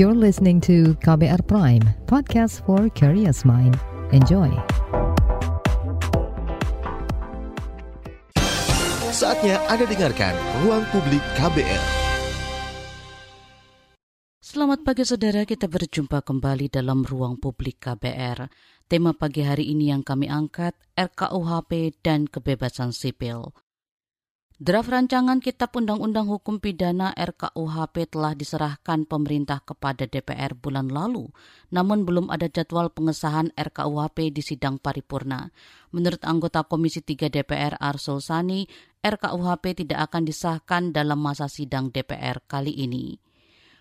You're listening to KBR Prime, podcast for curious mind. Enjoy. Saatnya Anda dengarkan Ruang Publik KBR. Selamat pagi saudara, kita berjumpa kembali dalam Ruang Publik KBR. Tema pagi hari ini yang kami angkat, RKUHP dan kebebasan sipil. Draft rancangan Kitab Undang-Undang Hukum Pidana RKUHP telah diserahkan pemerintah kepada DPR bulan lalu, namun belum ada jadwal pengesahan RKUHP di sidang paripurna. Menurut anggota Komisi 3 DPR Arsul Sani, RKUHP tidak akan disahkan dalam masa sidang DPR kali ini.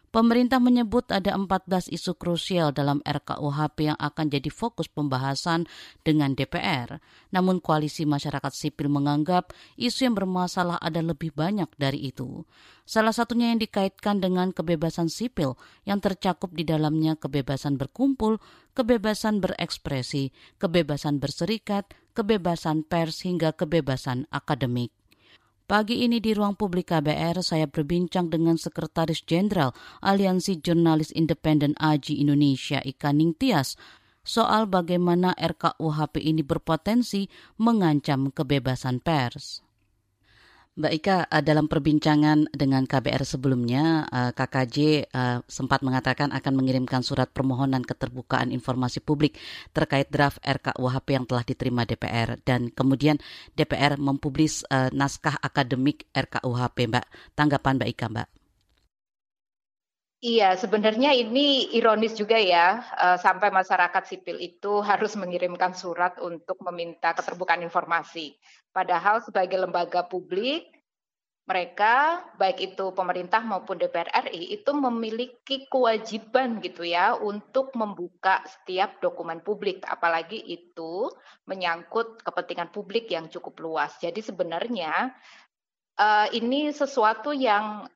Pemerintah menyebut ada 14 isu krusial dalam RKUHP yang akan jadi fokus pembahasan dengan DPR. Namun koalisi masyarakat sipil menganggap isu yang bermasalah ada lebih banyak dari itu. Salah satunya yang dikaitkan dengan kebebasan sipil yang tercakup di dalamnya kebebasan berkumpul, kebebasan berekspresi, kebebasan berserikat, kebebasan pers hingga kebebasan akademik. Pagi ini di ruang publik KBR saya berbincang dengan Sekretaris Jenderal Aliansi Jurnalis Independen AJI Indonesia Ika Ningtyas soal bagaimana RKUHP ini berpotensi mengancam kebebasan pers. Mbak Ika, uh, dalam perbincangan dengan KBR sebelumnya, uh, KKJ uh, sempat mengatakan akan mengirimkan surat permohonan keterbukaan informasi publik terkait draft RKUHP yang telah diterima DPR dan kemudian DPR mempublis naskah akademik RKUHP, Mbak. Tanggapan Mbak Ika, Mbak? Iya, sebenarnya ini ironis juga ya, uh, sampai masyarakat sipil itu harus mengirimkan surat untuk meminta keterbukaan informasi. Padahal sebagai lembaga publik, mereka baik itu pemerintah maupun DPR RI itu memiliki kewajiban gitu ya untuk membuka setiap dokumen publik, apalagi itu menyangkut kepentingan publik yang cukup luas. Jadi sebenarnya uh, ini sesuatu yang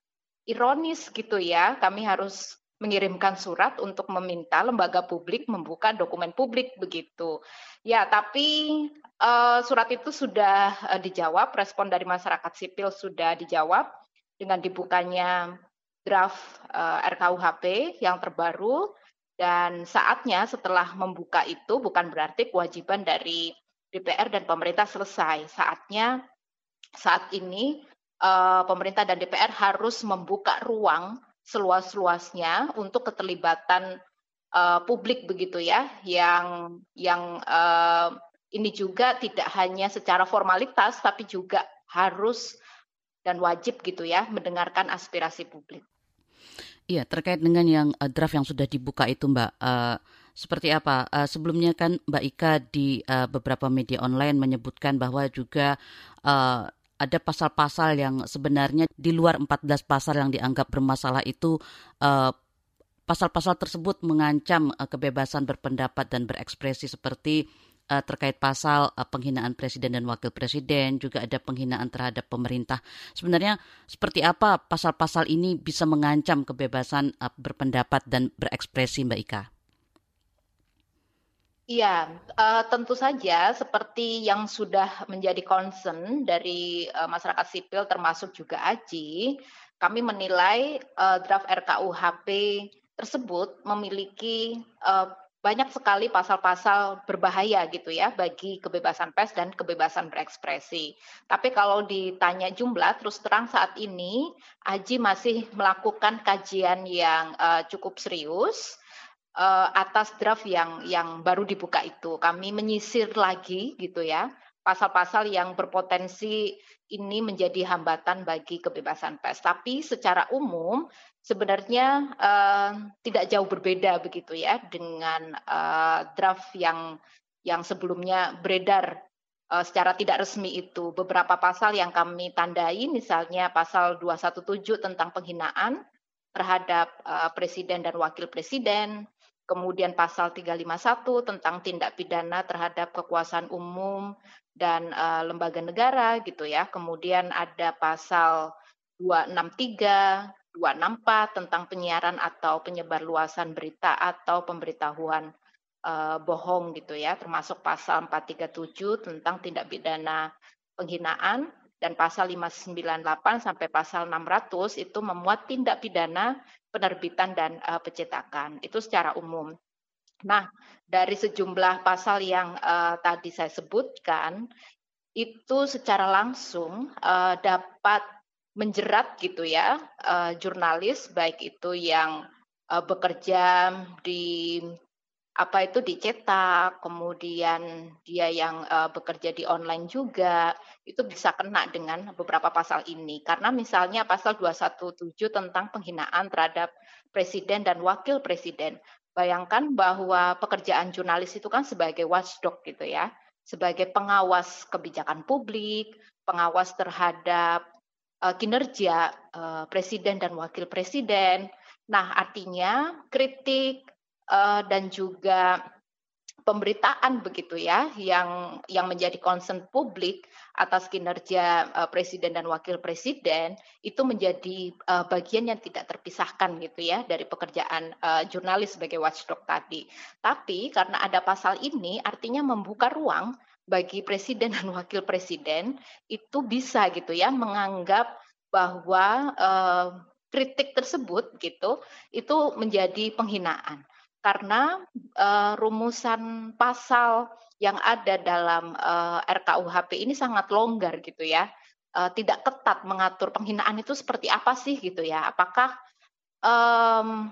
ironis gitu ya, kami harus mengirimkan surat untuk meminta lembaga publik membuka dokumen publik begitu. Ya, tapi uh, surat itu sudah uh, dijawab, respon dari masyarakat sipil sudah dijawab dengan dibukanya draft uh, RKUHP yang terbaru dan saatnya setelah membuka itu bukan berarti kewajiban dari DPR dan pemerintah selesai. Saatnya saat ini uh, pemerintah dan DPR harus membuka ruang seluas-luasnya untuk keterlibatan uh, publik begitu ya, yang yang uh, ini juga tidak hanya secara formalitas tapi juga harus dan wajib gitu ya mendengarkan aspirasi publik. Iya, terkait dengan yang uh, draft yang sudah dibuka itu, Mbak. Uh, seperti apa? Uh, sebelumnya kan Mbak Ika di uh, beberapa media online menyebutkan bahwa juga uh, ada pasal-pasal yang sebenarnya di luar 14 pasal yang dianggap bermasalah itu uh, pasal-pasal tersebut mengancam uh, kebebasan berpendapat dan berekspresi seperti uh, terkait pasal penghinaan presiden dan wakil presiden, juga ada penghinaan terhadap pemerintah. Sebenarnya seperti apa pasal-pasal ini bisa mengancam kebebasan berpendapat dan berekspresi, Mbak Ika? Iya, uh, tentu saja seperti yang sudah menjadi concern dari uh, masyarakat sipil termasuk juga AJI, kami menilai uh, draft RKUHP tersebut memiliki uh, banyak sekali pasal-pasal berbahaya gitu ya bagi kebebasan pers dan kebebasan berekspresi. Tapi kalau ditanya jumlah, terus terang saat ini AJI masih melakukan kajian yang uh, cukup serius uh, atas draft yang yang baru dibuka itu. Kami menyisir lagi gitu ya pasal-pasal yang berpotensi ini menjadi hambatan bagi kebebasan pers. Tapi secara umum sebenarnya uh, tidak jauh berbeda begitu ya dengan uh, draft yang yang sebelumnya beredar secara tidak resmi itu. Beberapa pasal yang kami tandai misalnya pasal 217 tentang penghinaan terhadap presiden dan wakil presiden, kemudian pasal 351 tentang tindak pidana terhadap kekuasaan umum dan uh, lembaga negara gitu ya. Kemudian ada pasal 263, 264 tentang penyiaran atau penyebarluasan berita atau pemberitahuan uh, bohong gitu ya, termasuk pasal 437 tentang tindak pidana penghinaan dan pasal 598 sampai pasal 600 itu memuat tindak pidana penerbitan dan uh, pencetakan. Itu secara umum. Nah, dari sejumlah pasal yang uh, tadi saya sebutkan, itu secara langsung uh, dapat menjerat gitu ya uh, jurnalis baik itu yang uh, bekerja di apa itu dicetak, kemudian dia yang uh, bekerja di online juga, itu bisa kena dengan beberapa pasal ini. Karena misalnya pasal 217 tentang penghinaan terhadap presiden dan wakil presiden. Bayangkan bahwa pekerjaan jurnalis itu kan sebagai watchdog gitu ya, sebagai pengawas kebijakan publik, pengawas terhadap uh, kinerja uh, presiden dan wakil presiden. Nah, artinya kritik uh, dan juga pemberitaan begitu ya yang yang menjadi concern publik atas kinerja uh, presiden dan wakil presiden itu menjadi uh, bagian yang tidak terpisahkan gitu ya dari pekerjaan uh, jurnalis sebagai watchdog tadi. Tapi karena ada pasal ini artinya membuka ruang bagi presiden dan wakil presiden itu bisa gitu ya menganggap bahwa uh, kritik tersebut gitu itu menjadi penghinaan karena uh, rumusan pasal yang ada dalam uh, eh, RKUHP ini sangat longgar gitu ya. Uh, tidak ketat mengatur penghinaan itu seperti apa sih gitu ya. Apakah um,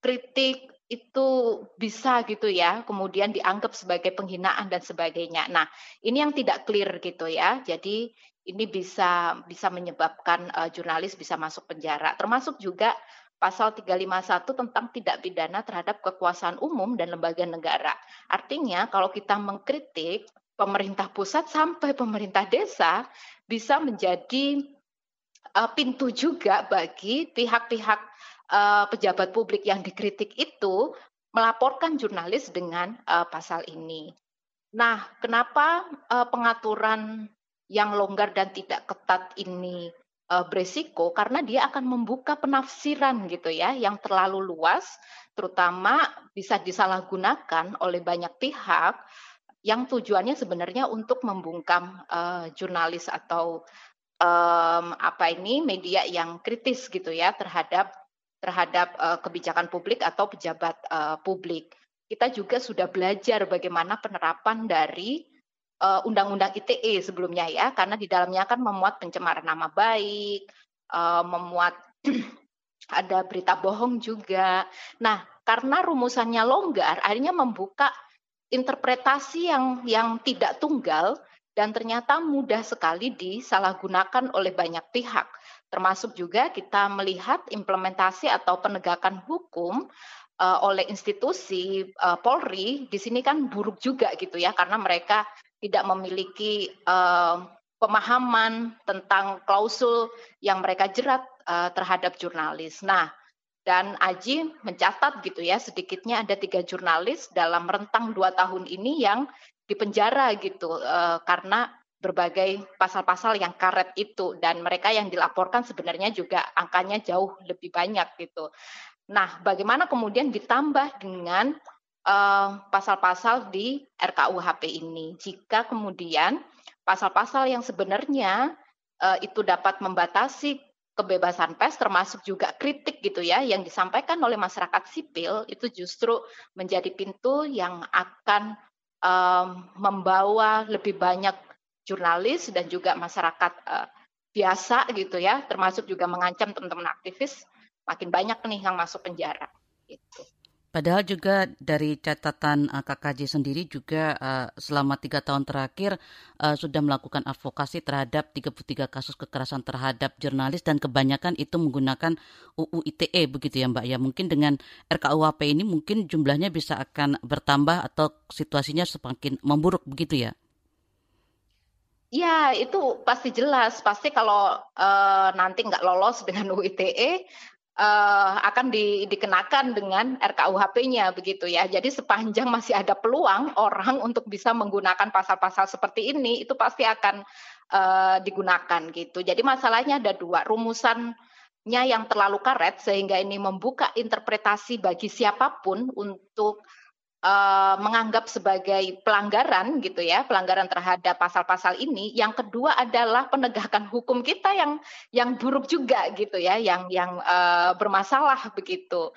kritik itu bisa gitu ya, kemudian dianggap sebagai penghinaan dan sebagainya. Nah, ini yang tidak clear gitu ya. Jadi ini bisa bisa menyebabkan uh, jurnalis bisa masuk penjara. Termasuk juga pasal 351 tentang tidak pidana terhadap kekuasaan umum dan lembaga negara. Artinya kalau kita mengkritik pemerintah pusat sampai pemerintah desa bisa menjadi uh, pintu juga bagi pihak-pihak uh, pejabat publik yang dikritik itu melaporkan jurnalis dengan uh, pasal ini. Nah, kenapa uh, pengaturan yang longgar dan tidak ketat ini uh, beresiko karena dia akan membuka penafsiran gitu ya yang terlalu luas terutama bisa disalahgunakan oleh banyak pihak yang tujuannya sebenarnya untuk membungkam uh, jurnalis atau um, apa ini media yang kritis gitu ya terhadap terhadap uh, kebijakan publik atau pejabat uh, publik. Kita juga sudah belajar bagaimana penerapan dari undang-undang ITE sebelumnya ya, karena di dalamnya kan memuat pencemaran nama baik, uh, memuat ada berita bohong juga. Nah, karena rumusannya longgar, akhirnya membuka interpretasi yang yang tidak tunggal dan ternyata mudah sekali disalahgunakan oleh banyak pihak. Termasuk juga kita melihat implementasi atau penegakan hukum uh, oleh institusi uh, Polri di sini kan buruk juga gitu ya karena mereka tidak memiliki uh, pemahaman tentang klausul yang mereka jerat uh, terhadap jurnalis. Nah, dan Aji mencatat gitu ya, sedikitnya ada tiga jurnalis dalam rentang dua tahun ini yang dipenjara gitu uh, karena berbagai pasal-pasal yang karet itu dan mereka yang dilaporkan sebenarnya juga angkanya jauh lebih banyak gitu. Nah, bagaimana kemudian ditambah dengan pasal-pasal uh, di RKUHP ini. Jika kemudian pasal-pasal yang sebenarnya uh, itu dapat membatasi kebebasan pers termasuk juga kritik gitu ya yang disampaikan oleh masyarakat sipil itu justru menjadi pintu yang akan um, membawa lebih banyak jurnalis dan juga masyarakat uh, biasa gitu ya termasuk juga mengancam teman-teman aktivis makin banyak nih yang masuk penjara. Padahal juga dari catatan uh, KKJ sendiri juga uh, selama tiga tahun terakhir uh, sudah melakukan advokasi terhadap 33 kasus kekerasan terhadap jurnalis dan kebanyakan itu menggunakan UU ITE begitu ya Mbak ya. Mungkin dengan RKUHP ini mungkin jumlahnya bisa akan bertambah atau situasinya semakin memburuk begitu ya. Ya, itu pasti jelas. Pasti kalau uh, nanti nggak lolos dengan UU ITE, uh, akan di, dikenakan dengan RKUHP-nya begitu ya. Jadi sepanjang masih ada peluang orang untuk bisa menggunakan pasal-pasal seperti ini itu pasti akan uh, digunakan gitu. Jadi masalahnya ada dua rumusannya yang terlalu karet sehingga ini membuka interpretasi bagi siapa pun untuk uh, menganggap sebagai pelanggaran gitu ya, pelanggaran terhadap pasal-pasal ini. Yang kedua adalah penegakan hukum kita yang yang buruk juga gitu ya, yang yang uh, bermasalah begitu.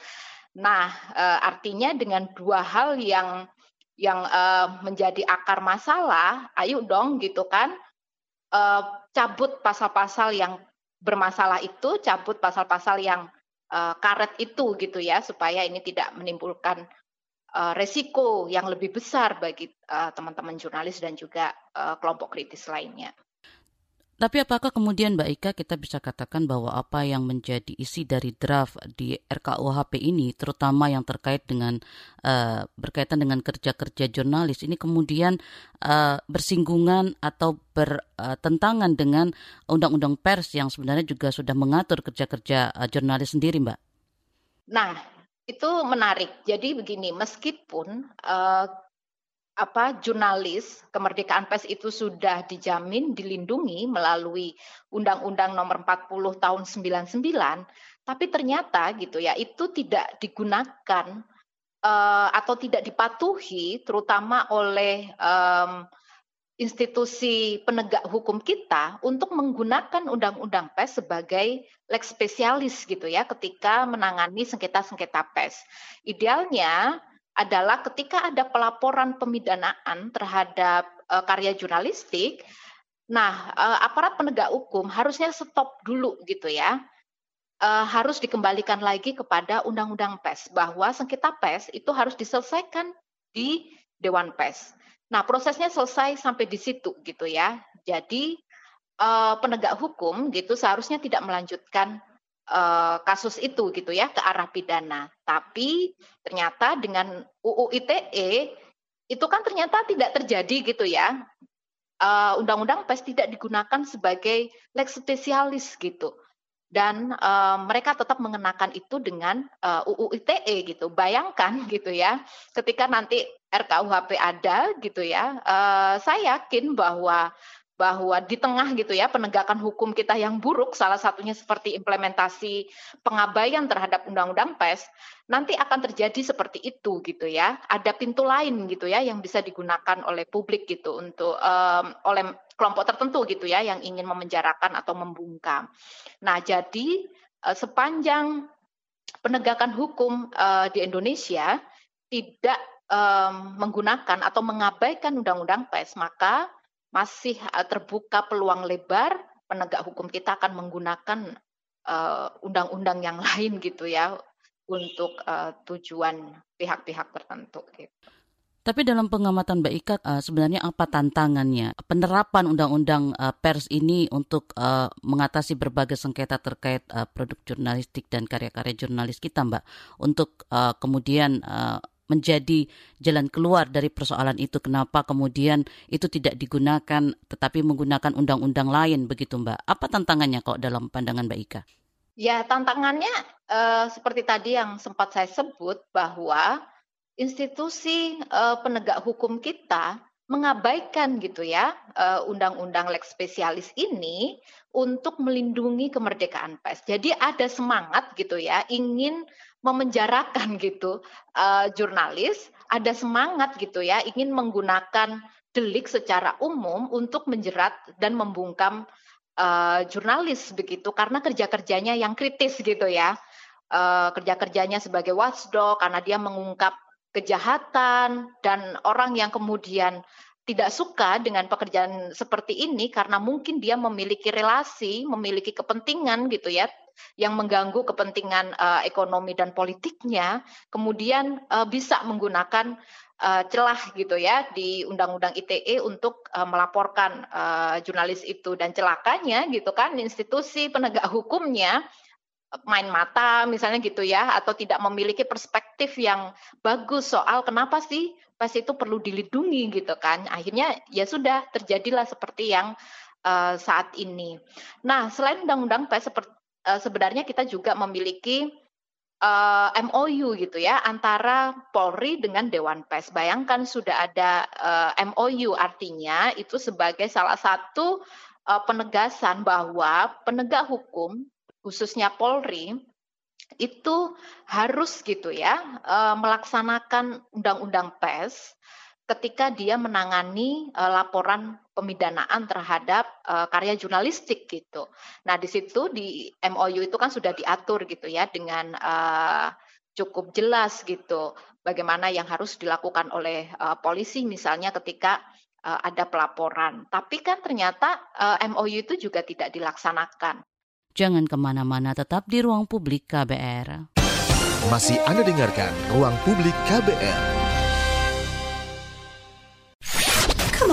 Nah, uh, artinya dengan dua hal yang yang uh, menjadi akar masalah, ayo dong gitu kan, uh, cabut pasal-pasal yang bermasalah itu, cabut pasal-pasal yang karet itu gitu ya, supaya ini tidak menimbulkan uh, resiko yang lebih besar bagi uh, teman-teman jurnalis dan juga uh, kelompok kritis lainnya. Tapi apakah kemudian Mbak Ika kita bisa katakan bahwa apa yang menjadi isi dari draft di RKUHP ini, terutama yang terkait dengan uh, berkaitan dengan kerja-kerja jurnalis ini kemudian uh, bersinggungan atau bertentangan dengan undang-undang pers yang sebenarnya juga sudah mengatur kerja-kerja uh, jurnalis sendiri, Mbak? Nah, itu menarik. Jadi begini, meskipun uh, apa jurnalis kemerdekaan pers itu sudah dijamin dilindungi melalui Undang-Undang Nomor 40 Tahun 99, tapi ternyata gitu ya itu tidak digunakan uh, atau tidak dipatuhi terutama oleh um, institusi penegak hukum kita untuk menggunakan undang-undang PES sebagai lex spesialis gitu ya ketika menangani sengketa-sengketa PES. Idealnya adalah ketika ada pelaporan pemidanaan terhadap uh, karya jurnalistik, nah uh, aparat penegak hukum harusnya stop dulu gitu ya. Uh, harus dikembalikan lagi kepada undang-undang PES bahwa sengketa PES itu harus diselesaikan di Dewan PES. Nah, prosesnya selesai sampai di situ gitu ya. Jadi uh, penegak hukum gitu seharusnya tidak melanjutkan uh, kasus itu gitu ya ke arah pidana. Tapi ternyata dengan UU ITE itu kan ternyata tidak terjadi gitu ya. Uh, Undang-undang PES tidak digunakan sebagai lex spesialis gitu dan uh, mereka tetap mengenakan itu dengan uh, UU ITE gitu. Bayangkan gitu ya, ketika nanti RKUHP ada gitu ya, uh, saya yakin bahwa bahwa di tengah gitu ya penegakan hukum kita yang buruk salah satunya seperti implementasi pengabaian terhadap undang-undang PES nanti akan terjadi seperti itu gitu ya. Ada pintu lain gitu ya yang bisa digunakan oleh publik gitu untuk um, oleh kelompok tertentu gitu ya yang ingin memenjarakan atau membungkam. Nah jadi uh, sepanjang penegakan hukum uh, di Indonesia tidak um, menggunakan atau mengabaikan undang-undang PES maka masih eh, terbuka peluang lebar penegak hukum kita akan menggunakan eh, undang-undang uh, yang lain gitu ya untuk uh, tujuan pihak-pihak tertentu gitu. Tapi dalam pengamatan Mbak Ika, sebenarnya apa tantangannya penerapan undang-undang pers ini untuk mengatasi berbagai sengketa terkait produk jurnalistik dan karya-karya jurnalis kita, Mbak, untuk kemudian menjadi jalan keluar dari persoalan itu. Kenapa kemudian itu tidak digunakan tetapi menggunakan undang-undang lain begitu Mbak? Apa tantangannya kok dalam pandangan Mbak Ika? Ya tantangannya uh, seperti tadi yang sempat saya sebut bahwa institusi uh, penegak hukum kita mengabaikan gitu ya uh, undang-undang lex spesialis ini untuk melindungi kemerdekaan pers. Jadi ada semangat gitu ya ingin memenjarakan gitu uh, jurnalis, ada semangat gitu ya ingin menggunakan delik secara umum untuk menjerat dan membungkam uh, jurnalis begitu karena kerja-kerjanya yang kritis gitu ya. Uh, kerja-kerjanya sebagai watchdog karena dia mengungkap kejahatan dan orang yang kemudian tidak suka dengan pekerjaan seperti ini karena mungkin dia memiliki relasi, memiliki kepentingan gitu ya yang mengganggu kepentingan uh, ekonomi dan politiknya, kemudian uh, bisa menggunakan uh, celah gitu ya di Undang-Undang ITE untuk uh, melaporkan uh, jurnalis itu dan celakanya gitu kan institusi penegak hukumnya main mata misalnya gitu ya atau tidak memiliki perspektif yang bagus soal kenapa sih pes itu perlu dilindungi gitu kan akhirnya ya sudah terjadilah seperti yang saat ini. Nah selain undang-undang pes seperti uh, sebenarnya kita juga memiliki uh, eh, MOU gitu ya antara Polri dengan Dewan Pers. Bayangkan sudah ada uh, eh, MOU artinya itu sebagai salah satu uh, penegasan bahwa penegak hukum khususnya Polri itu harus gitu ya uh, melaksanakan undang-undang pers ketika dia menangani uh, laporan pemidanaan terhadap uh, karya jurnalistik gitu. Nah di situ di MOU itu kan sudah diatur gitu ya dengan uh, cukup jelas gitu bagaimana yang harus dilakukan oleh uh, polisi misalnya ketika uh, ada pelaporan. Tapi kan ternyata uh, MOU itu juga tidak dilaksanakan. Jangan ke mana-mana, tetap di ruang publik KBR. Masih Anda dengarkan ruang publik KBR.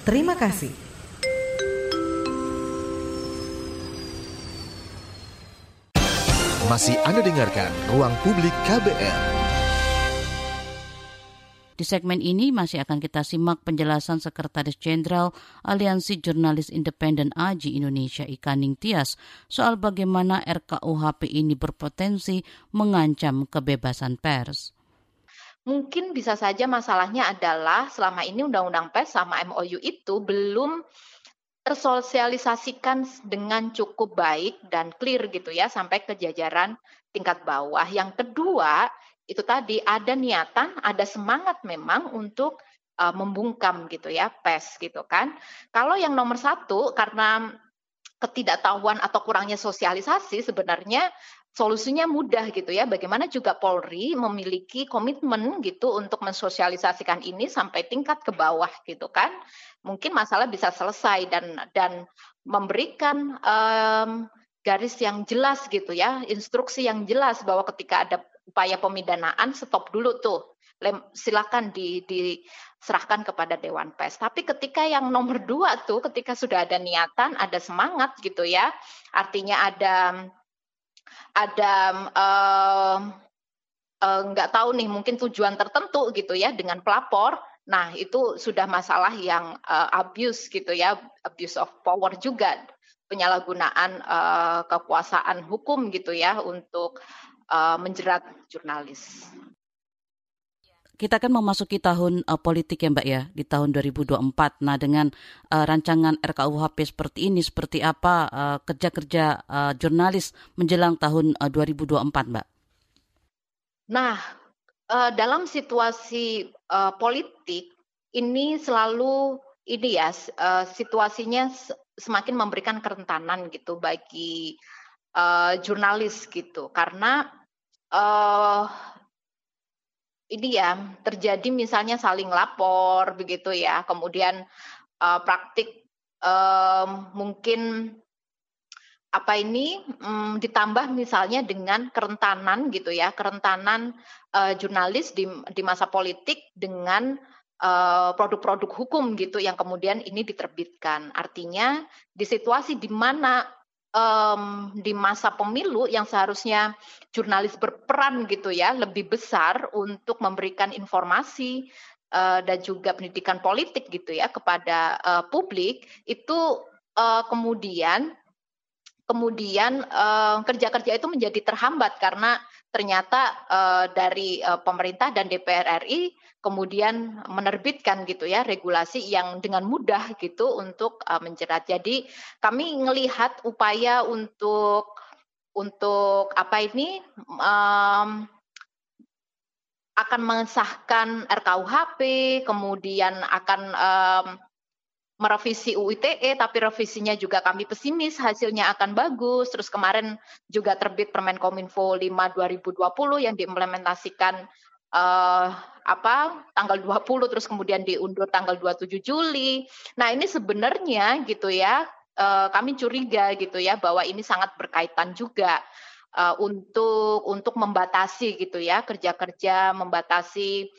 Terima kasih. Masih Anda dengarkan Ruang Publik KBR. Di segmen ini masih akan kita simak penjelasan Sekretaris Jenderal Aliansi Jurnalis Independen AJI Indonesia Ikaning Tias soal bagaimana RKUHP ini berpotensi mengancam kebebasan pers. Mungkin bisa saja masalahnya adalah selama ini undang-undang pers sama MOU itu belum tersosialisasikan dengan cukup baik dan clear gitu ya sampai ke jajaran tingkat bawah. Yang kedua, itu tadi ada niatan, ada semangat memang untuk uh, membungkam gitu ya pes gitu kan. Kalau yang nomor satu karena ketidaktahuan atau kurangnya sosialisasi sebenarnya solusinya mudah gitu ya. Bagaimana juga Polri memiliki komitmen gitu untuk mensosialisasikan ini sampai tingkat ke bawah gitu kan. Mungkin masalah bisa selesai dan dan memberikan um, garis yang jelas gitu ya, instruksi yang jelas bahwa ketika ada upaya pemidanaan stop dulu tuh. Lem, silakan di, diserahkan kepada Dewan Pers. Tapi ketika yang nomor dua tuh, ketika sudah ada niatan, ada semangat gitu ya, artinya ada ada nggak uh, uh, tahu nih mungkin tujuan tertentu gitu ya dengan pelapor. Nah itu sudah masalah yang uh, abuse gitu ya, abuse of power juga, penyalahgunaan uh, kekuasaan hukum gitu ya untuk uh, menjerat jurnalis kita kan memasuki tahun uh, politik ya Mbak ya di tahun 2024. Nah dengan uh, rancangan RKUHP seperti ini seperti apa uh, kerja-kerja uh, jurnalis menjelang tahun uh, 2024 Mbak? Nah uh, dalam situasi uh, politik ini selalu ini ya uh, situasinya semakin memberikan kerentanan gitu bagi uh, jurnalis gitu karena uh, ini ya terjadi misalnya saling lapor begitu ya, kemudian uh, praktik um, mungkin apa ini um, ditambah misalnya dengan kerentanan gitu ya, kerentanan uh, jurnalis di di masa politik dengan produk-produk uh, hukum gitu yang kemudian ini diterbitkan. Artinya di situasi di mana um, di masa pemilu yang seharusnya jurnalis berperan gitu ya lebih besar untuk memberikan informasi uh, dan juga pendidikan politik gitu ya kepada uh, publik itu uh, kemudian kemudian kerja-kerja uh, itu menjadi terhambat karena ternyata uh, dari uh, pemerintah dan DPR RI kemudian menerbitkan gitu ya regulasi yang dengan mudah gitu untuk uh, menjerat. Jadi kami melihat upaya untuk untuk apa ini um, akan mengesahkan RKUHP, kemudian akan um, merevisi UU ITE, tapi revisinya juga kami pesimis hasilnya akan bagus. Terus kemarin juga terbit Permen Kominfo 5 2020 yang diimplementasikan uh, apa tanggal 20 terus kemudian diundur tanggal 27 Juli. Nah, ini sebenarnya gitu ya uh, kami curiga gitu ya bahwa ini sangat berkaitan juga uh, untuk untuk membatasi gitu ya kerja-kerja membatasi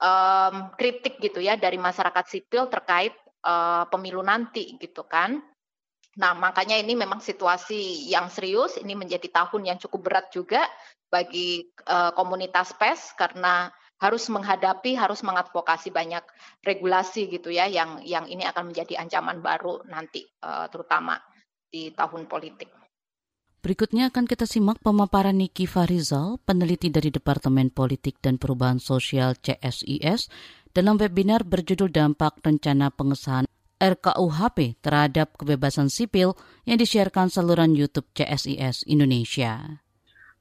um, kritik gitu ya dari masyarakat sipil terkait uh, pemilu nanti gitu kan. Nah, makanya ini memang situasi yang serius, ini menjadi tahun yang cukup berat juga bagi uh, komunitas pers karena harus menghadapi, harus mengadvokasi banyak regulasi gitu ya, yang yang ini akan menjadi ancaman baru nanti, uh, terutama di tahun politik. Berikutnya akan kita simak pemaparan Niki Farizal, peneliti dari Departemen Politik dan Perubahan Sosial CSIS, dalam webinar berjudul Dampak Rencana Pengesahan RKUHP terhadap kebebasan sipil yang disiarkan saluran YouTube CSIS Indonesia.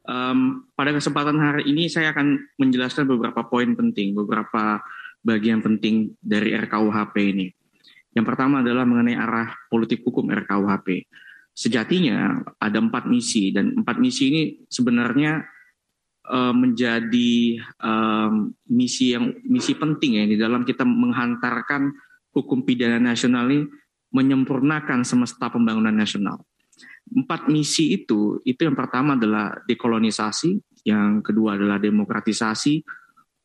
Um, pada kesempatan hari ini saya akan menjelaskan beberapa poin penting, beberapa bagian penting dari RKUHP ini. Yang pertama adalah mengenai arah politik hukum RKUHP sejatinya ada empat misi dan empat misi ini sebenarnya uh, menjadi um, misi yang misi penting ya di dalam kita menghantarkan hukum pidana nasional ini menyempurnakan semesta pembangunan nasional. Empat misi itu itu yang pertama adalah dekolonisasi, yang kedua adalah demokratisasi,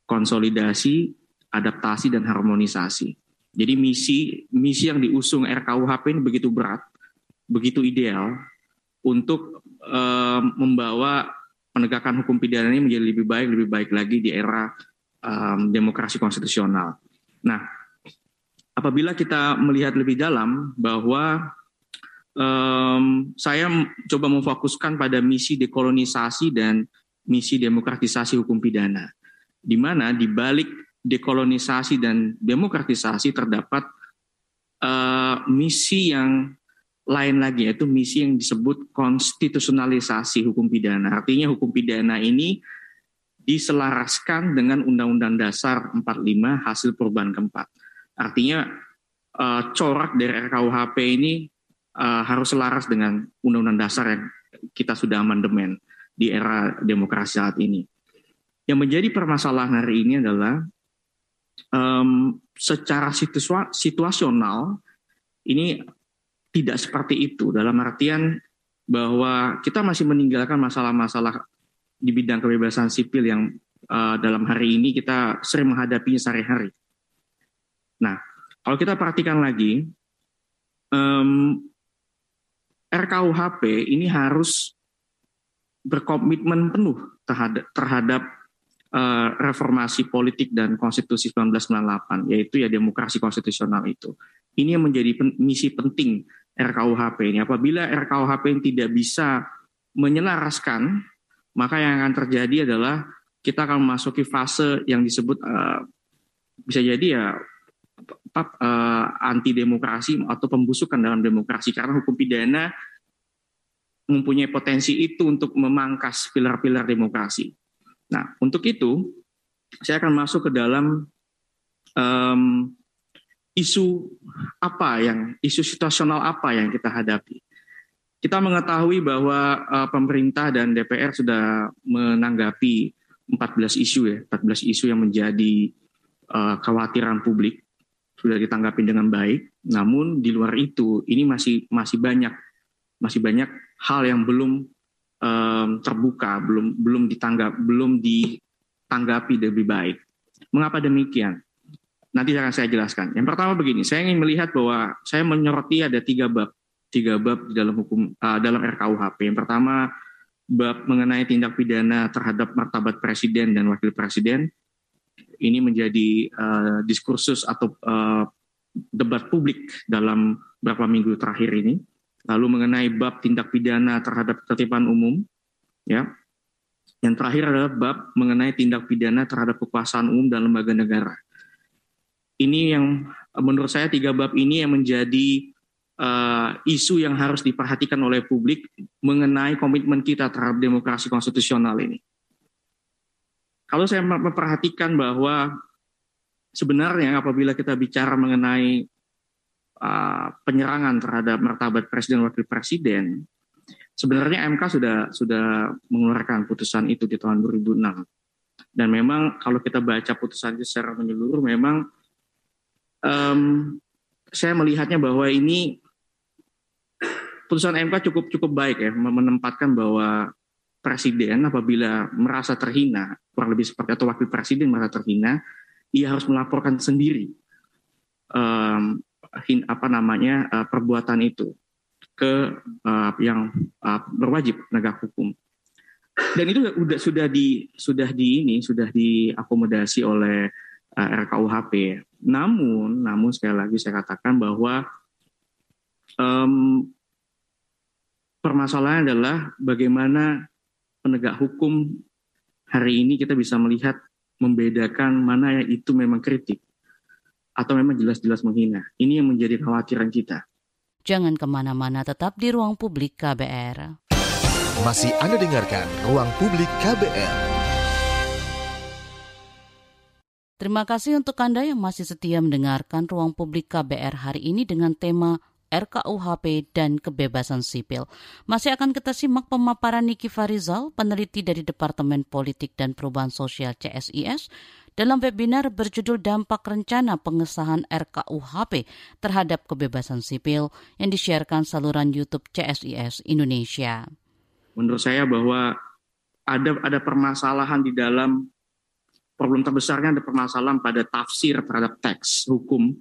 konsolidasi, adaptasi dan harmonisasi. Jadi misi misi yang diusung RKUHP ini begitu berat begitu ideal untuk uh, membawa penegakan hukum pidana ini menjadi lebih baik, lebih baik lagi di era um, demokrasi konstitusional. Nah, apabila kita melihat lebih dalam bahwa um, saya coba memfokuskan pada misi dekolonisasi dan misi demokratisasi hukum pidana, di mana di balik dekolonisasi dan demokratisasi terdapat uh, misi yang lain lagi yaitu misi yang disebut konstitusionalisasi hukum pidana. Artinya hukum pidana ini diselaraskan dengan Undang-Undang Dasar 45 hasil perubahan keempat. Artinya uh, corak dari RKUHP ini uh, harus selaras dengan Undang-Undang Dasar yang kita sudah amandemen di era demokrasi saat ini. Yang menjadi permasalahan hari ini adalah um, secara situasional ini tidak seperti itu dalam artian bahwa kita masih meninggalkan masalah-masalah di bidang kebebasan sipil yang uh, dalam hari ini kita sering menghadapinya sehari-hari. Nah, kalau kita perhatikan lagi, um, RKUHP ini harus berkomitmen penuh terhadap, terhadap uh, reformasi politik dan konstitusi 1998, yaitu ya demokrasi konstitusional itu. Ini yang menjadi pen, misi penting RKUHP ini. Apabila RKUHP ini tidak bisa menyelaraskan, maka yang akan terjadi adalah kita akan memasuki fase yang disebut uh, bisa jadi ya uh, anti demokrasi atau pembusukan dalam demokrasi karena hukum pidana mempunyai potensi itu untuk memangkas pilar-pilar demokrasi. Nah, untuk itu saya akan masuk ke dalam um, isu apa yang isu situasional apa yang kita hadapi. Kita mengetahui bahwa uh, pemerintah dan DPR sudah menanggapi 14 isu ya, 14 isu yang menjadi uh, kekhawatiran publik sudah ditanggapi dengan baik. Namun di luar itu ini masih masih banyak masih banyak hal yang belum um, terbuka, belum belum ditanggap, belum ditanggapi lebih baik. Mengapa demikian? Nanti akan saya jelaskan. Yang pertama begini, saya ingin melihat bahwa saya menyoroti ada tiga bab, tiga bab di dalam hukum uh, dalam RKUHP. Yang pertama bab mengenai tindak pidana terhadap martabat presiden dan wakil presiden. Ini menjadi uh, diskursus atau uh, debat publik dalam beberapa minggu terakhir ini. Lalu mengenai bab tindak pidana terhadap ketertiban umum, ya. Yang terakhir adalah bab mengenai tindak pidana terhadap kekuasaan umum dan lembaga negara ini yang menurut saya tiga bab ini yang menjadi uh, isu yang harus diperhatikan oleh publik mengenai komitmen kita terhadap demokrasi konstitusional ini. Kalau saya memperhatikan bahwa sebenarnya apabila kita bicara mengenai uh, penyerangan terhadap martabat presiden wakil presiden, sebenarnya MK sudah sudah mengeluarkan putusan itu di tahun 2006. Dan memang kalau kita baca putusan itu secara menyeluruh, memang um, saya melihatnya bahwa ini putusan MK cukup cukup baik ya menempatkan bahwa presiden apabila merasa terhina kurang lebih seperti atau wakil presiden merasa terhina ia harus melaporkan sendiri um, hin, apa namanya uh, perbuatan itu ke uh, yang uh, berwajib penegak hukum. dan itu sudah sudah di sudah di ini sudah diakomodasi oleh uh, eh, RKUHP. Namun, namun sekali lagi saya katakan bahwa um, permasalahan adalah bagaimana penegak hukum hari ini kita bisa melihat membedakan mana yang itu memang kritik atau memang jelas-jelas menghina. Ini yang menjadi khawatiran kita. Jangan ke mana-mana, tetap di ruang publik KBR. Masih Anda dengarkan Ruang Publik KBR. Terima kasih untuk Anda yang masih setia mendengarkan Ruang Publik KBR hari ini dengan tema RKUHP dan kebebasan sipil. Masih akan kita simak pemaparan Niki Farizal, peneliti dari Departemen Politik dan Perubahan Sosial CSIS, dalam webinar berjudul Dampak Rencana Pengesahan RKUHP terhadap Kebebasan Sipil yang disiarkan saluran YouTube CSIS Indonesia menurut saya bahwa ada ada permasalahan di dalam problem terbesarnya ada permasalahan pada tafsir terhadap teks hukum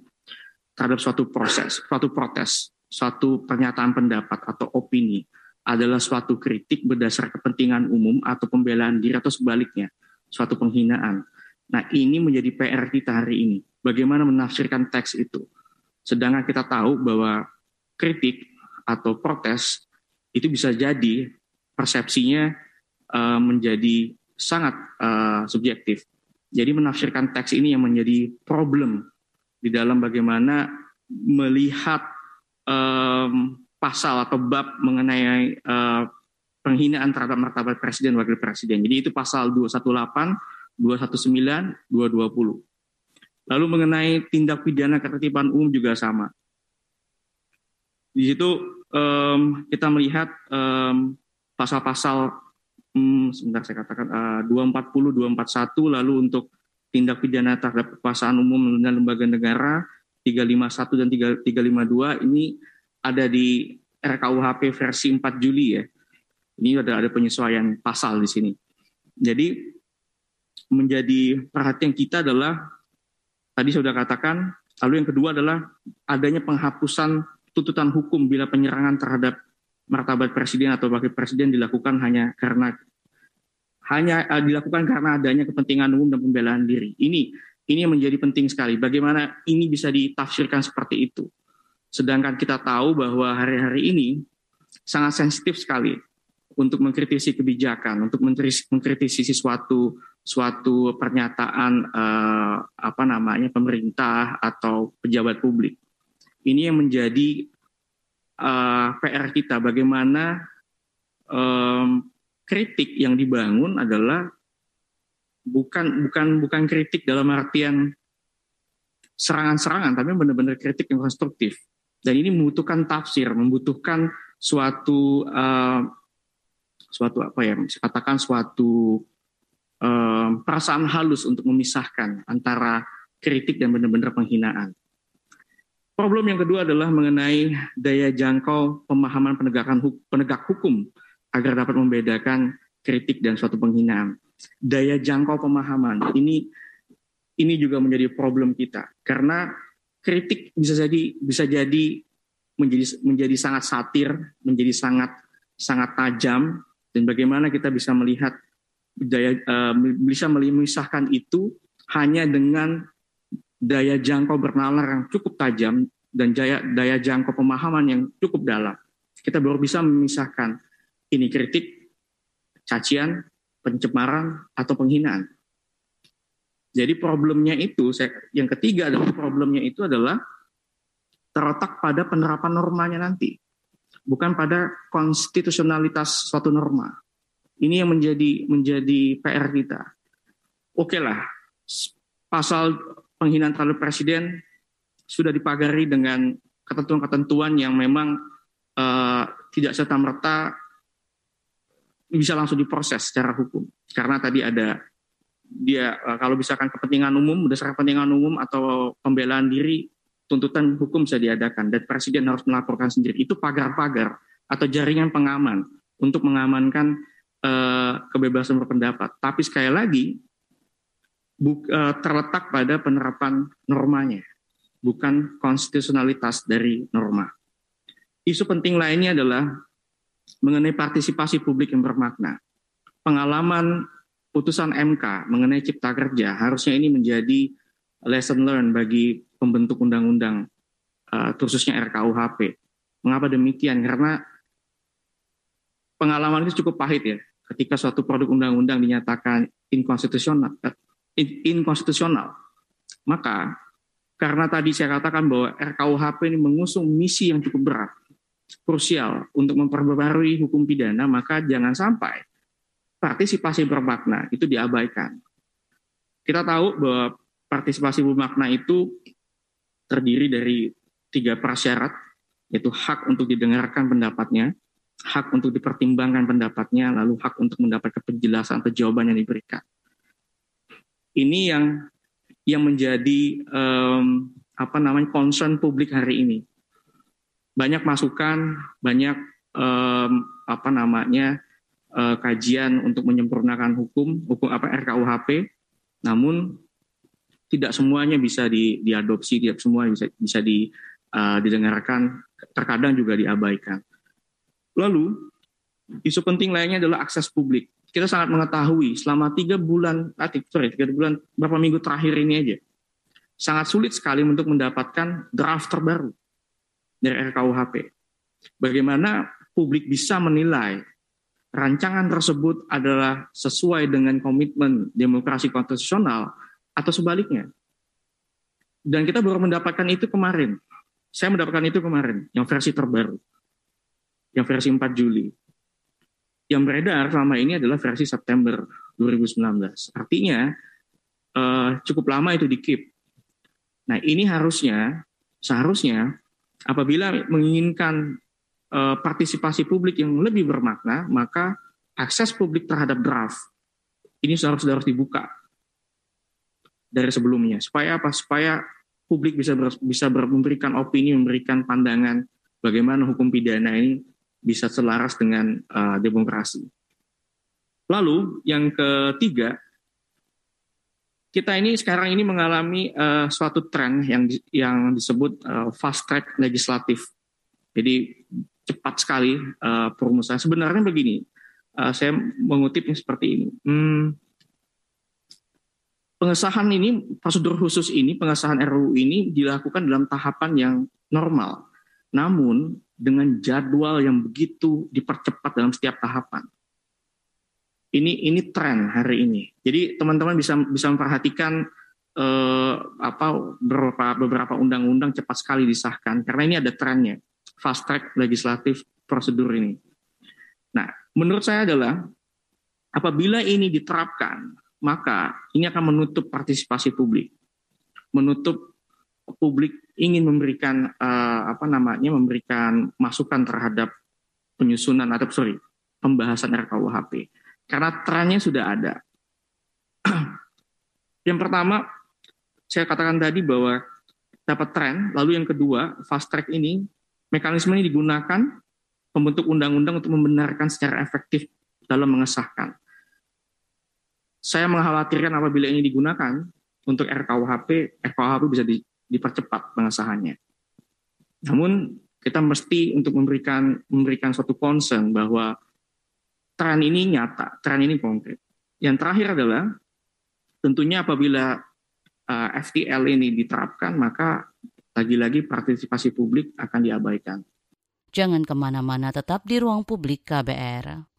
terhadap suatu proses, suatu protes, suatu pernyataan pendapat atau opini adalah suatu kritik berdasar kepentingan umum atau pembelaan diri atau sebaliknya, suatu penghinaan. Nah, ini menjadi PR kita hari ini. Bagaimana menafsirkan teks itu? Sedangkan kita tahu bahwa kritik atau protes itu bisa jadi persepsinya uh, menjadi sangat uh, subjektif. Jadi menafsirkan teks ini yang menjadi problem di dalam bagaimana melihat um, pasal atau bab mengenai uh, penghinaan terhadap martabat presiden wakil presiden. Jadi itu pasal 218, 219, 220. Lalu mengenai tindak pidana ketertiban umum juga sama. Di situ um, kita melihat um, pasal-pasal hmm, sebentar saya katakan uh, 240 241 lalu untuk tindak pidana terhadap kekuasaan umum dan lembaga negara 351 dan 352 ini ada di RKUHP versi 4 Juli ya. Ini ada ada penyesuaian pasal di sini. Jadi menjadi perhatian kita adalah tadi sudah katakan, lalu yang kedua adalah adanya penghapusan tuntutan hukum bila penyerangan terhadap martabat presiden atau wakil presiden dilakukan hanya karena hanya uh, dilakukan karena adanya kepentingan umum dan pembelaan diri. Ini ini menjadi penting sekali. Bagaimana ini bisa ditafsirkan seperti itu. Sedangkan kita tahu bahwa hari-hari ini sangat sensitif sekali untuk mengkritisi kebijakan, untuk mengkritisi sesuatu suatu pernyataan uh, apa namanya pemerintah atau pejabat publik. Ini yang menjadi uh, eh, PR kita. Bagaimana um, kritik yang dibangun adalah bukan bukan bukan kritik dalam artian serangan-serangan tapi benar-benar kritik yang konstruktif. Dan ini membutuhkan tafsir membutuhkan suatu uh, suatu apa ya katakan suatu um, perasaan halus untuk memisahkan antara kritik dan benar-benar penghinaan Problem yang kedua adalah mengenai daya jangkau pemahaman penegakan penegak hukum agar dapat membedakan kritik dan suatu penghinaan. Daya jangkau pemahaman ini ini juga menjadi problem kita karena kritik bisa jadi bisa jadi menjadi menjadi sangat satir, menjadi sangat sangat tajam dan bagaimana kita bisa melihat daya uh, bisa memisahkan itu hanya dengan daya jangkau bernalar yang cukup tajam dan daya, daya jangkau pemahaman yang cukup dalam, kita baru bisa memisahkan ini kritik, cacian, pencemaran, atau penghinaan. Jadi problemnya itu, yang ketiga adalah problemnya itu adalah terletak pada penerapan normanya nanti, bukan pada konstitusionalitas suatu norma. Ini yang menjadi menjadi PR kita. Oke lah, pasal penghinaan terhadap presiden sudah dipagari dengan ketentuan-ketentuan yang memang uh, tidak serta merta bisa langsung diproses secara hukum. Karena tadi ada dia uh, kalau misalkan kepentingan umum berdasarkan kepentingan umum atau pembelaan diri tuntutan hukum bisa diadakan. Dan presiden harus melaporkan sendiri. Itu pagar-pagar atau jaringan pengaman untuk mengamankan uh, kebebasan berpendapat. Tapi sekali lagi uh, terletak pada penerapan normanya bukan konstitusionalitas dari norma. Isu penting lainnya adalah mengenai partisipasi publik yang bermakna. pengalaman putusan MK mengenai cipta kerja harusnya ini menjadi lesson learned bagi pembentuk undang-undang uh, khususnya RKUHP. Mengapa demikian? Karena pengalaman itu cukup pahit ya. Ketika suatu produk undang-undang dinyatakan inkonstitusional, inkonstitusional, maka karena tadi saya katakan bahwa RKUHP ini mengusung misi yang cukup berat, krusial untuk memperbarui hukum pidana, maka jangan sampai partisipasi bermakna itu diabaikan. Kita tahu bahwa partisipasi bermakna itu terdiri dari tiga prasyarat, yaitu hak untuk didengarkan pendapatnya, hak untuk dipertimbangkan pendapatnya, lalu hak untuk mendapatkan penjelasan atau jawaban yang diberikan. Ini yang yang menjadi um, apa namanya concern publik hari ini. Banyak masukan, banyak um, apa namanya uh, kajian untuk menyempurnakan hukum, hukum apa RKUHP, namun tidak semuanya bisa di, diadopsi, tidak semua bisa bisa di, uh, didengarkan, terkadang juga diabaikan. Lalu isu penting lainnya adalah akses publik. Kita sangat mengetahui selama tiga bulan, ah, sorry, tiga bulan, berapa minggu terakhir ini aja, sangat sulit sekali untuk mendapatkan draft terbaru dari RKUHP. Bagaimana publik bisa menilai rancangan tersebut adalah sesuai dengan komitmen demokrasi konstitusional atau sebaliknya. Dan kita baru mendapatkan itu kemarin. Saya mendapatkan itu kemarin, yang versi terbaru. Yang versi 4 Juli. Yang beredar selama ini adalah versi September 2019. Artinya uh, cukup lama itu di keep. Nah ini harusnya, seharusnya apabila menginginkan Eh, partisipasi publik yang lebih bermakna, maka akses publik terhadap draft ini harus harus dibuka dari sebelumnya. Supaya apa? Supaya publik bisa ber, bisa ber, memberikan opini, memberikan pandangan bagaimana hukum pidana ini bisa selaras dengan uh, demokrasi. Lalu yang ketiga, kita ini sekarang ini mengalami uh, suatu tren yang yang disebut uh, fast track legislatif. Jadi cepat sekali uh, perumusan. Sebenarnya begini, uh, saya mengutipnya seperti ini. Hmm, pengesahan ini, prosedur khusus ini, pengesahan RUU ini dilakukan dalam tahapan yang normal. Namun dengan jadwal yang begitu dipercepat dalam setiap tahapan. Ini ini tren hari ini. Jadi teman-teman bisa bisa memperhatikan eh, apa beberapa beberapa undang-undang cepat sekali disahkan karena ini ada trennya fast track legislatif prosedur ini. Nah, menurut saya adalah apabila ini diterapkan, maka ini akan menutup partisipasi publik, menutup publik ingin memberikan uh, apa namanya memberikan masukan terhadap penyusunan atau sorry pembahasan RKUHP karena trennya sudah ada. yang pertama saya katakan tadi bahwa dapat tren, lalu yang kedua fast track ini Mekanisme ini digunakan pembentuk undang-undang untuk membenarkan secara efektif dalam mengesahkan. Saya mengkhawatirkan apabila ini digunakan untuk RKUHP, RKUHP bisa di, dipercepat pengesahannya. Namun kita mesti untuk memberikan memberikan suatu concern bahwa tren ini nyata, tren ini konkret. Yang terakhir adalah tentunya apabila uh, eh, FTL ini diterapkan maka lagi-lagi partisipasi publik akan diabaikan. Jangan ke mana-mana, tetap di ruang publik KBR.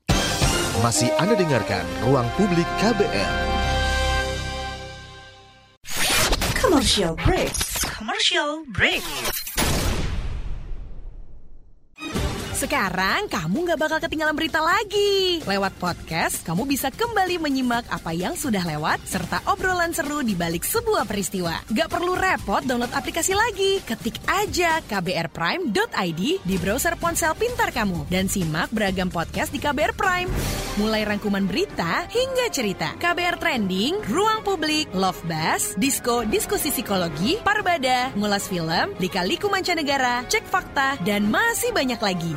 Masih Anda dengarkan Ruang Publik KBR. Commercial break. Commercial break. Sekarang kamu nggak bakal ketinggalan berita lagi. Lewat podcast, kamu bisa kembali menyimak apa yang sudah lewat serta obrolan seru di balik sebuah peristiwa. Gak perlu repot download aplikasi lagi. Ketik aja kbrprime.id di browser ponsel pintar kamu dan simak beragam podcast di KBR Prime. Mulai rangkuman berita hingga cerita. KBR Trending, Ruang Publik, Love Bus, Disco, Diskusi Psikologi, Parbada, Ngulas Film, Lika-Liku Mancanegara, Cek Fakta, dan masih banyak lagi.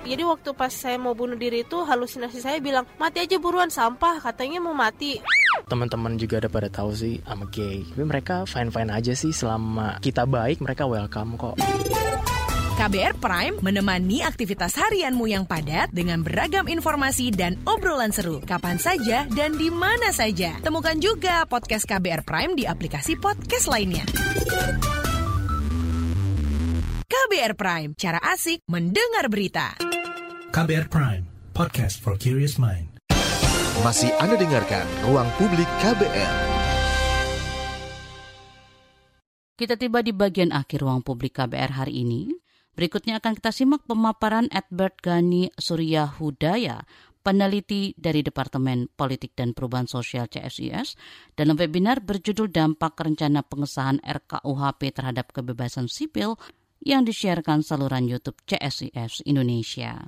Jadi waktu pas saya mau bunuh diri itu halusinasi saya bilang mati aja buruan sampah katanya mau mati. Teman-teman juga ada pada tahu sih I'm gay. Tapi mereka fine-fine aja sih selama kita baik mereka welcome kok. KBR Prime menemani aktivitas harianmu yang padat dengan beragam informasi dan obrolan seru kapan saja dan di mana saja. Temukan juga podcast KBR Prime di aplikasi podcast lainnya. KBR Prime, cara asik mendengar berita. KBR Prime, podcast for curious mind. Masih Anda dengarkan Ruang Publik KBR. Kita tiba di bagian akhir ruang publik KBR hari ini. Berikutnya akan kita simak pemaparan Edward Gani Surya Hudaya, peneliti dari Departemen Politik dan Perubahan Sosial CSIS, dalam webinar berjudul Dampak Rencana Pengesahan RKUHP terhadap Kebebasan Sipil yang disiarkan saluran YouTube CSIS Indonesia.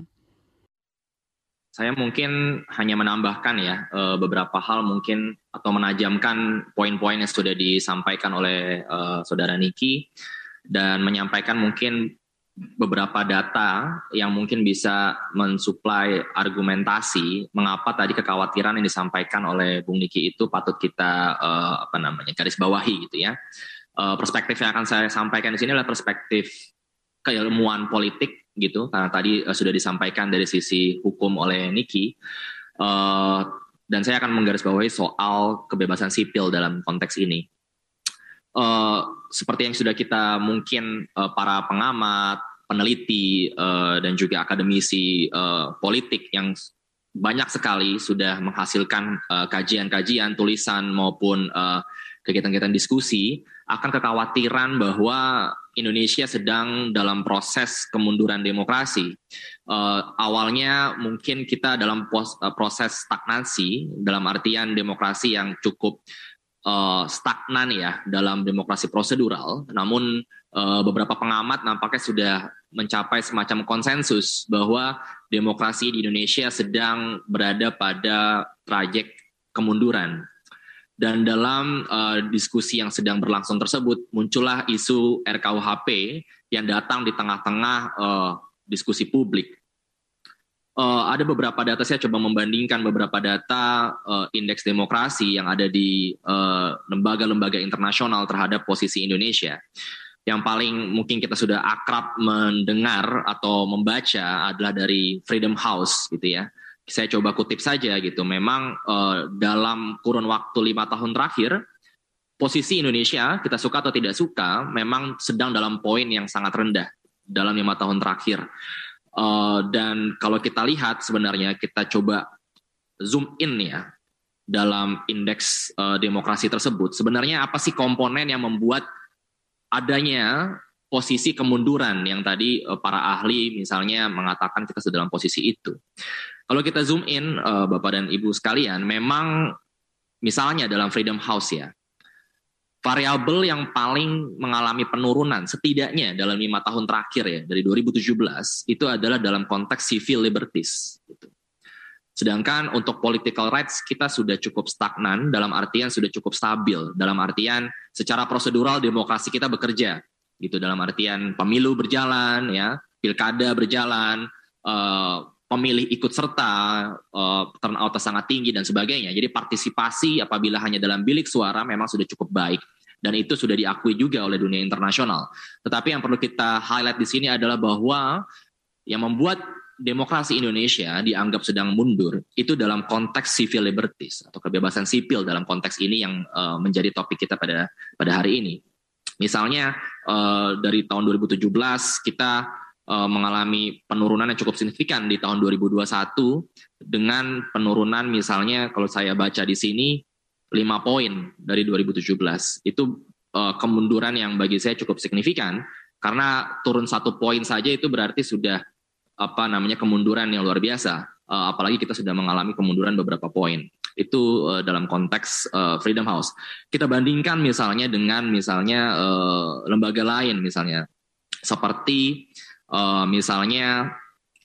Saya mungkin hanya menambahkan ya eh, beberapa hal mungkin atau menajamkan poin-poin yang sudah disampaikan oleh uh, saudara Niki dan menyampaikan mungkin beberapa data yang mungkin bisa mensuplai argumentasi mengapa tadi kekhawatiran yang disampaikan oleh Bung Niki itu patut kita uh, apa namanya garis bawahi gitu ya uh, perspektif yang akan saya sampaikan di sini adalah perspektif keilmuan politik gitu karena tadi uh, sudah disampaikan dari sisi hukum oleh Niki uh, dan saya akan menggarisbawahi soal kebebasan sipil dalam konteks ini. Uh, seperti yang sudah kita mungkin uh, para pengamat, peneliti uh, dan juga akademisi uh, politik yang banyak sekali sudah menghasilkan kajian-kajian, uh, tulisan maupun uh, kegiatan-kegiatan diskusi akan kekhawatiran bahwa Indonesia sedang dalam proses kemunduran demokrasi. Uh, awalnya mungkin kita dalam pos, uh, proses stagnansi, dalam artian demokrasi yang cukup uh, stagnan ya dalam demokrasi prosedural. Namun uh, beberapa pengamat nampaknya sudah mencapai semacam konsensus bahwa demokrasi di Indonesia sedang berada pada trajek kemunduran dan dalam uh, diskusi yang sedang berlangsung tersebut, muncullah isu RKUHP yang datang di tengah-tengah uh, diskusi publik. Uh, ada beberapa data, saya coba membandingkan beberapa data uh, indeks demokrasi yang ada di lembaga-lembaga uh, internasional terhadap posisi Indonesia. Yang paling mungkin kita sudah akrab mendengar atau membaca adalah dari Freedom House gitu ya saya coba kutip saja gitu. Memang uh, dalam kurun waktu lima tahun terakhir, posisi Indonesia kita suka atau tidak suka, memang sedang dalam poin yang sangat rendah dalam lima tahun terakhir. Uh, dan kalau kita lihat sebenarnya kita coba zoom in ya dalam indeks uh, demokrasi tersebut. Sebenarnya apa sih komponen yang membuat adanya posisi kemunduran yang tadi para ahli misalnya mengatakan kita sedang dalam posisi itu. Kalau kita zoom in, uh, Bapak dan Ibu sekalian, memang misalnya dalam Freedom House ya, variabel yang paling mengalami penurunan setidaknya dalam lima tahun terakhir ya dari 2017 itu adalah dalam konteks civil liberties. Gitu. Sedangkan untuk political rights kita sudah cukup stagnan dalam artian sudah cukup stabil dalam artian secara prosedural demokrasi kita bekerja gitu dalam artian pemilu berjalan ya pilkada berjalan uh, pemilih ikut serta, uh, turnout sangat tinggi dan sebagainya. Jadi partisipasi apabila hanya dalam bilik suara memang sudah cukup baik dan itu sudah diakui juga oleh dunia internasional. Tetapi yang perlu kita highlight di sini adalah bahwa yang membuat demokrasi Indonesia dianggap sedang mundur itu dalam konteks civil liberties atau kebebasan sipil dalam konteks ini yang uh, menjadi topik kita pada pada hari ini. Misalnya uh, dari tahun 2017 kita uh, mengalami penurunan yang cukup signifikan di tahun 2021 dengan penurunan misalnya kalau saya baca di sini 5 poin dari 2017. Itu uh, kemunduran yang bagi saya cukup signifikan karena turun satu poin saja itu berarti sudah apa namanya kemunduran yang luar biasa. Uh, apalagi kita sudah mengalami kemunduran beberapa poin. Itu uh, dalam konteks uh, Freedom House. Kita bandingkan misalnya dengan misalnya uh, lembaga lain misalnya seperti uh, misalnya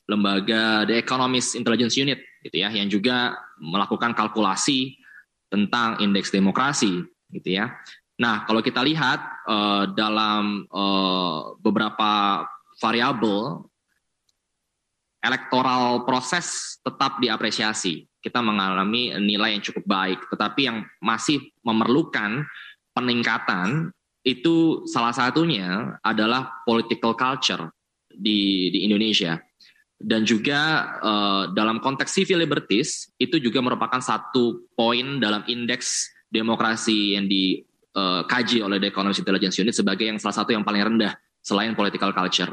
lembaga The Economist Intelligence Unit gitu ya yang juga melakukan kalkulasi tentang indeks demokrasi gitu ya. Nah, kalau kita lihat uh, dalam uh, beberapa variabel elektoral proses tetap diapresiasi. Kita mengalami nilai yang cukup baik, tetapi yang masih memerlukan peningkatan itu salah satunya adalah political culture di di Indonesia dan juga uh, dalam konteks civil liberties itu juga merupakan satu poin dalam indeks demokrasi yang dikaji oleh The Economist Intelligence Unit sebagai yang salah satu yang paling rendah selain political culture.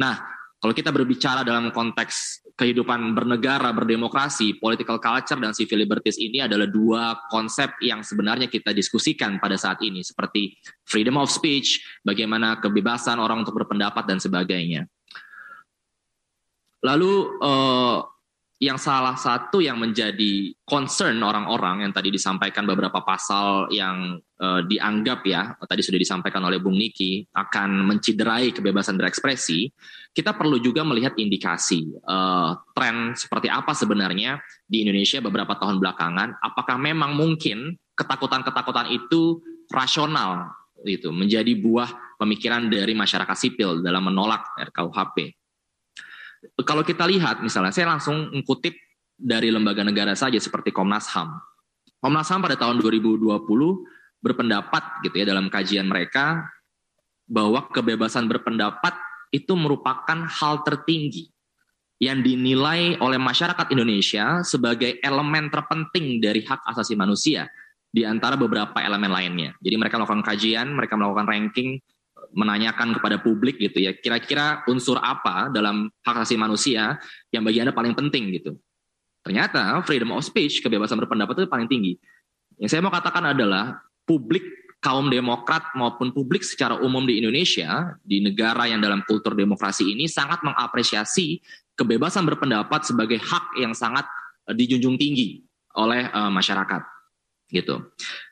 Nah, kalau kita berbicara dalam konteks kehidupan bernegara, berdemokrasi, political culture dan civil liberties ini adalah dua konsep yang sebenarnya kita diskusikan pada saat ini seperti freedom of speech, bagaimana kebebasan orang untuk berpendapat dan sebagainya. Lalu uh, yang salah satu yang menjadi concern orang-orang yang tadi disampaikan beberapa pasal yang uh, dianggap ya tadi sudah disampaikan oleh Bung Niki akan menciderai kebebasan berekspresi, kita perlu juga melihat indikasi uh, tren seperti apa sebenarnya di Indonesia beberapa tahun belakangan. Apakah memang mungkin ketakutan-ketakutan itu rasional itu menjadi buah pemikiran dari masyarakat sipil dalam menolak RKUHP kalau kita lihat misalnya, saya langsung mengutip dari lembaga negara saja seperti Komnas HAM. Komnas HAM pada tahun 2020 berpendapat gitu ya dalam kajian mereka bahwa kebebasan berpendapat itu merupakan hal tertinggi yang dinilai oleh masyarakat Indonesia sebagai elemen terpenting dari hak asasi manusia di antara beberapa elemen lainnya. Jadi mereka melakukan kajian, mereka melakukan ranking menanyakan kepada publik gitu ya, kira-kira unsur apa dalam hak asasi manusia yang bagi Anda paling penting gitu. Ternyata freedom of speech, kebebasan berpendapat itu paling tinggi. Yang saya mau katakan adalah publik kaum demokrat maupun publik secara umum di Indonesia, di negara yang dalam kultur demokrasi ini sangat mengapresiasi kebebasan berpendapat sebagai hak yang sangat eh, dijunjung tinggi oleh uh, masyarakat gitu.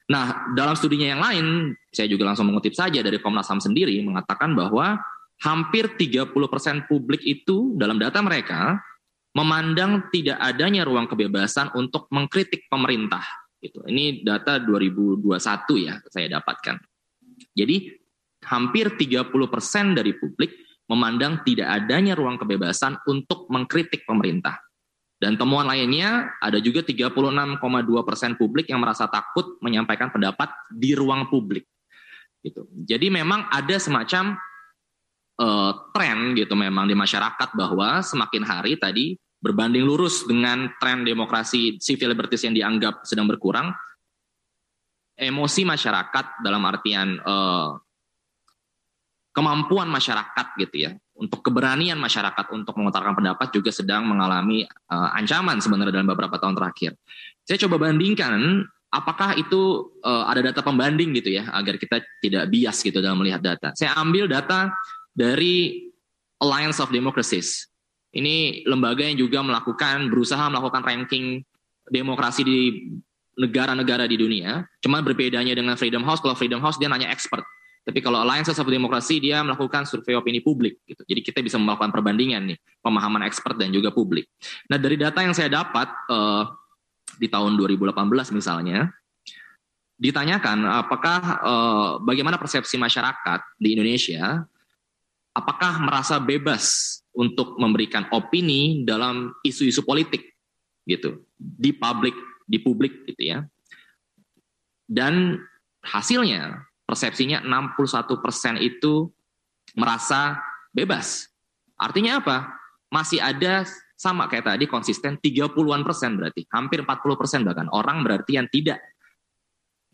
Nah, dalam studinya yang lain, saya juga langsung mengutip saja dari Komnas HAM sendiri mengatakan bahwa hampir 30% publik itu dalam data mereka memandang tidak adanya ruang kebebasan untuk mengkritik pemerintah. Gitu. Ini data 2021 ya saya dapatkan. Jadi hampir 30% dari publik memandang tidak adanya ruang kebebasan untuk mengkritik pemerintah. Dan temuan lainnya ada juga 36,2 persen publik yang merasa takut menyampaikan pendapat di ruang publik. Gitu. Jadi memang ada semacam uh, tren gitu memang di masyarakat bahwa semakin hari tadi berbanding lurus dengan tren demokrasi civil liberties yang dianggap sedang berkurang, emosi masyarakat dalam artian uh, kemampuan masyarakat gitu ya untuk keberanian masyarakat untuk mengutarakan pendapat juga sedang mengalami uh, ancaman sebenarnya dalam beberapa tahun terakhir. Saya coba bandingkan apakah itu uh, ada data pembanding gitu ya agar kita tidak bias gitu dalam melihat data. Saya ambil data dari Alliance of Democracies. Ini lembaga yang juga melakukan berusaha melakukan ranking demokrasi di negara-negara di dunia. Cuma berbedanya dengan Freedom House, kalau Freedom House dia nanya expert tapi kalau Alliance of Demokrasi dia melakukan survei opini publik gitu. Jadi kita bisa melakukan perbandingan nih, pemahaman expert dan juga publik. Nah, dari data yang saya dapat uh, di tahun 2018 misalnya ditanyakan apakah uh, bagaimana persepsi masyarakat di Indonesia apakah merasa bebas untuk memberikan opini dalam isu-isu politik gitu di publik di publik gitu ya. Dan hasilnya persepsinya 61% itu merasa bebas. Artinya apa? Masih ada sama kayak tadi konsisten 30-an persen berarti, hampir 40 persen bahkan orang berarti yang tidak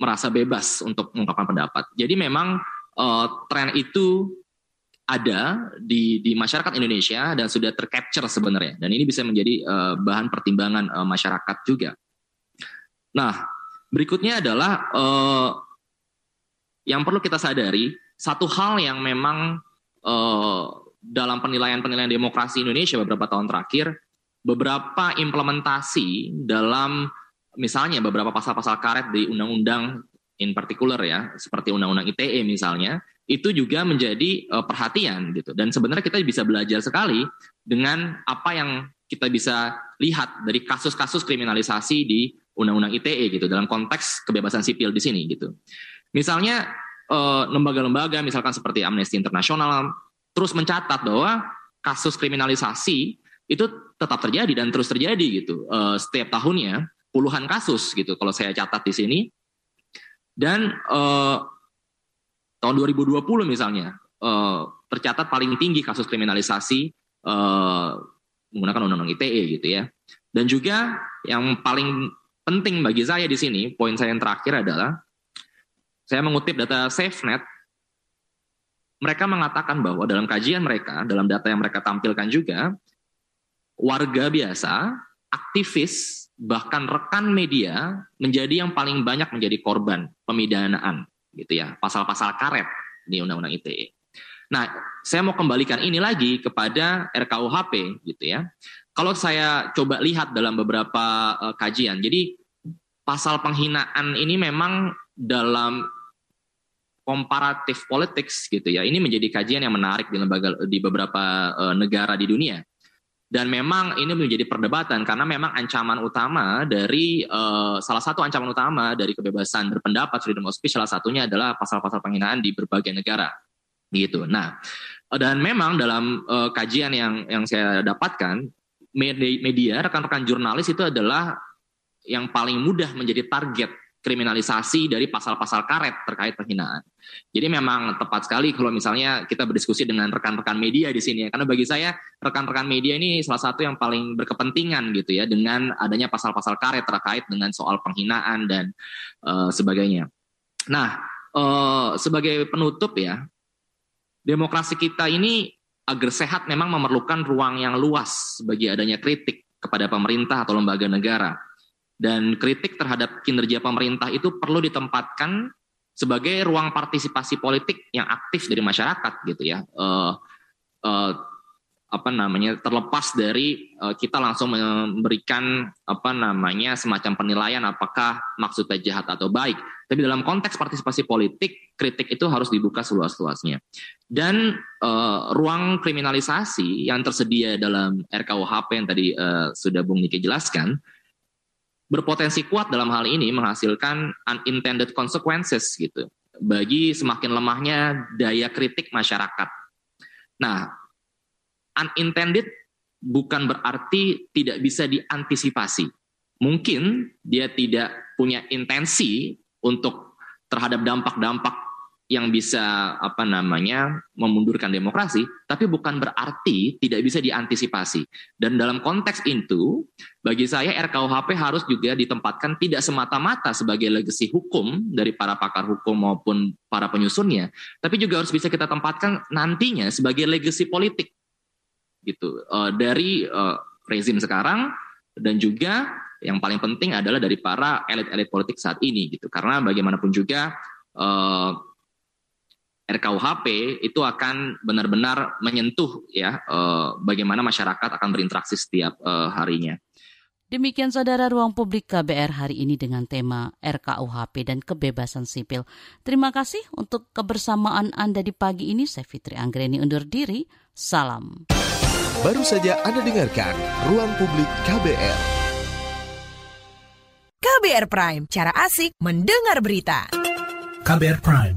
merasa bebas untuk mengungkapkan pendapat. Jadi memang uh, tren itu ada di di masyarakat Indonesia dan sudah tercapture sebenarnya dan ini bisa menjadi uh, bahan pertimbangan uh, masyarakat juga. Nah, berikutnya adalah uh, yang perlu kita sadari satu hal yang memang uh, dalam penilaian-penilaian demokrasi Indonesia beberapa tahun terakhir beberapa implementasi dalam misalnya beberapa pasal-pasal karet di undang-undang in particular ya seperti undang-undang ITE misalnya itu juga menjadi uh, perhatian gitu dan sebenarnya kita bisa belajar sekali dengan apa yang kita bisa lihat dari kasus-kasus kriminalisasi di undang-undang ITE gitu dalam konteks kebebasan sipil di sini gitu. Misalnya eh, lembaga-lembaga misalkan seperti Amnesty International terus mencatat bahwa kasus kriminalisasi itu tetap terjadi dan terus terjadi gitu uh, setiap tahunnya puluhan kasus gitu kalau saya catat di sini dan uh, tahun 2020 misalnya uh, tercatat paling tinggi kasus kriminalisasi uh, menggunakan undang-undang ITE gitu ya. Dan juga yang paling penting bagi saya di sini, poin saya yang terakhir adalah saya mengutip data SafeNet mereka mengatakan bahwa dalam kajian mereka, dalam data yang mereka tampilkan juga, warga biasa, aktivis, bahkan rekan media menjadi yang paling banyak menjadi korban pemidanaan, gitu ya, pasal-pasal karet di Undang-Undang ITE. Nah, saya mau kembalikan ini lagi kepada RKUHP, gitu ya. Kalau saya coba lihat dalam beberapa uh, kajian, jadi pasal penghinaan ini memang dalam komparatif politics gitu ya. Ini menjadi kajian yang menarik di lembaga di beberapa uh, negara di dunia. Dan memang ini menjadi perdebatan karena memang ancaman utama dari uh, salah satu ancaman utama dari kebebasan berpendapat freedom of speech salah satunya adalah pasal-pasal penghinaan di berbagai negara. Gitu. Nah, dan memang dalam uh, kajian yang yang saya dapatkan media rekan-rekan jurnalis itu adalah yang paling mudah menjadi target kriminalisasi dari pasal-pasal karet terkait penghinaan. Jadi memang tepat sekali kalau misalnya kita berdiskusi dengan rekan-rekan media di sini ya. Karena bagi saya rekan-rekan media ini salah satu yang paling berkepentingan gitu ya dengan adanya pasal-pasal karet terkait dengan soal penghinaan dan uh, sebagainya. Nah, uh, sebagai penutup ya, demokrasi kita ini agar sehat memang memerlukan ruang yang luas bagi adanya kritik kepada pemerintah atau lembaga negara dan kritik terhadap kinerja pemerintah itu perlu ditempatkan sebagai ruang partisipasi politik yang aktif dari masyarakat gitu ya. Uh, uh, apa namanya terlepas dari uh, kita langsung memberikan apa namanya semacam penilaian apakah maksudnya jahat atau baik tapi dalam konteks partisipasi politik kritik itu harus dibuka seluas-luasnya dan uh, ruang kriminalisasi yang tersedia dalam RKUHP yang tadi uh, sudah Bung Niki jelaskan berpotensi kuat dalam hal ini menghasilkan unintended consequences gitu bagi semakin lemahnya daya kritik masyarakat. Nah, unintended bukan berarti tidak bisa diantisipasi. Mungkin dia tidak punya intensi untuk terhadap dampak-dampak yang bisa apa namanya memundurkan demokrasi, tapi bukan berarti tidak bisa diantisipasi. Dan dalam konteks itu, bagi saya RKUHP harus juga ditempatkan tidak semata-mata sebagai legasi hukum dari para pakar hukum maupun para penyusunnya, tapi juga harus bisa kita tempatkan nantinya sebagai legasi politik. Gitu. Uh, dari uh, rezim sekarang dan juga yang paling penting adalah dari para elit-elit politik saat ini gitu. Karena bagaimanapun juga uh, RKUHP itu akan benar-benar menyentuh ya eh, bagaimana masyarakat akan berinteraksi setiap eh, harinya. Demikian saudara ruang publik KBR hari ini dengan tema RKUHP dan kebebasan sipil. Terima kasih untuk kebersamaan Anda di pagi ini. Saya Fitri Anggreni undur diri. Salam. Baru saja Anda dengarkan Ruang Publik KBR. KBR Prime, cara asik mendengar berita. KBR Prime,